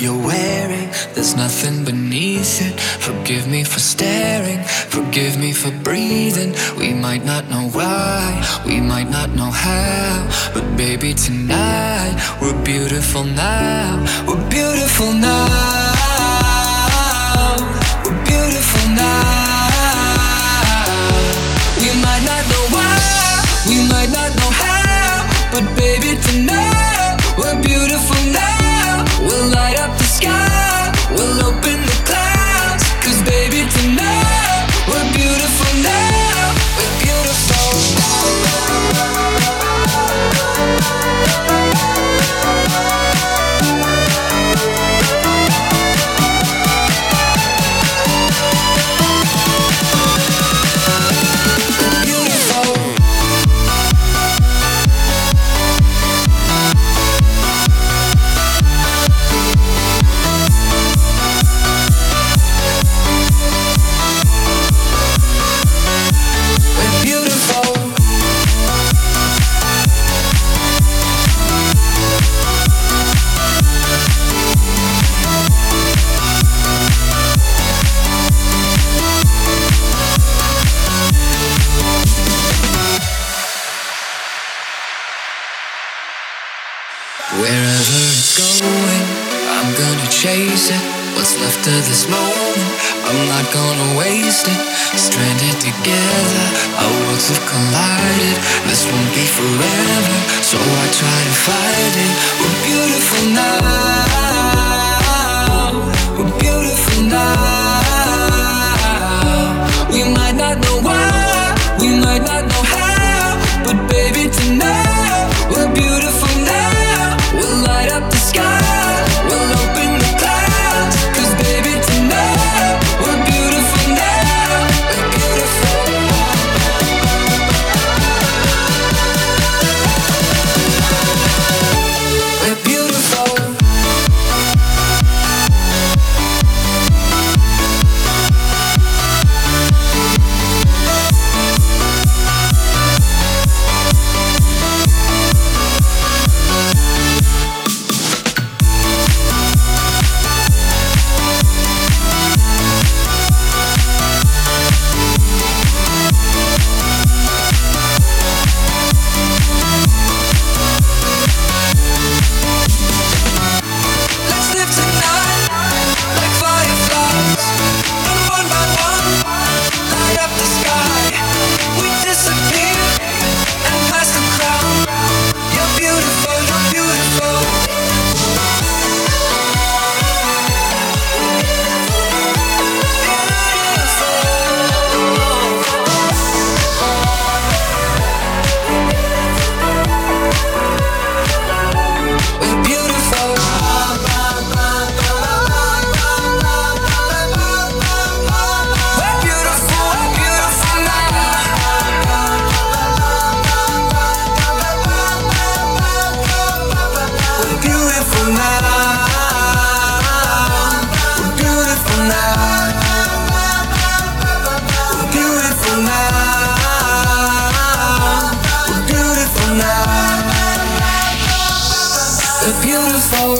you're wearing. There's nothing beneath it. Forgive me for staring. Forgive me for breathing. We might not know why. We might not know how. But baby, tonight we're beautiful now. We're beautiful now. We're beautiful now. We might not know why. We might not know how. But baby, tonight Wherever it's going, I'm gonna chase it. What's left of this moment, I'm not gonna waste it. Stranded together, our worlds have collided. This won't be forever, so I try to fight it. We're beautiful now.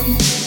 We're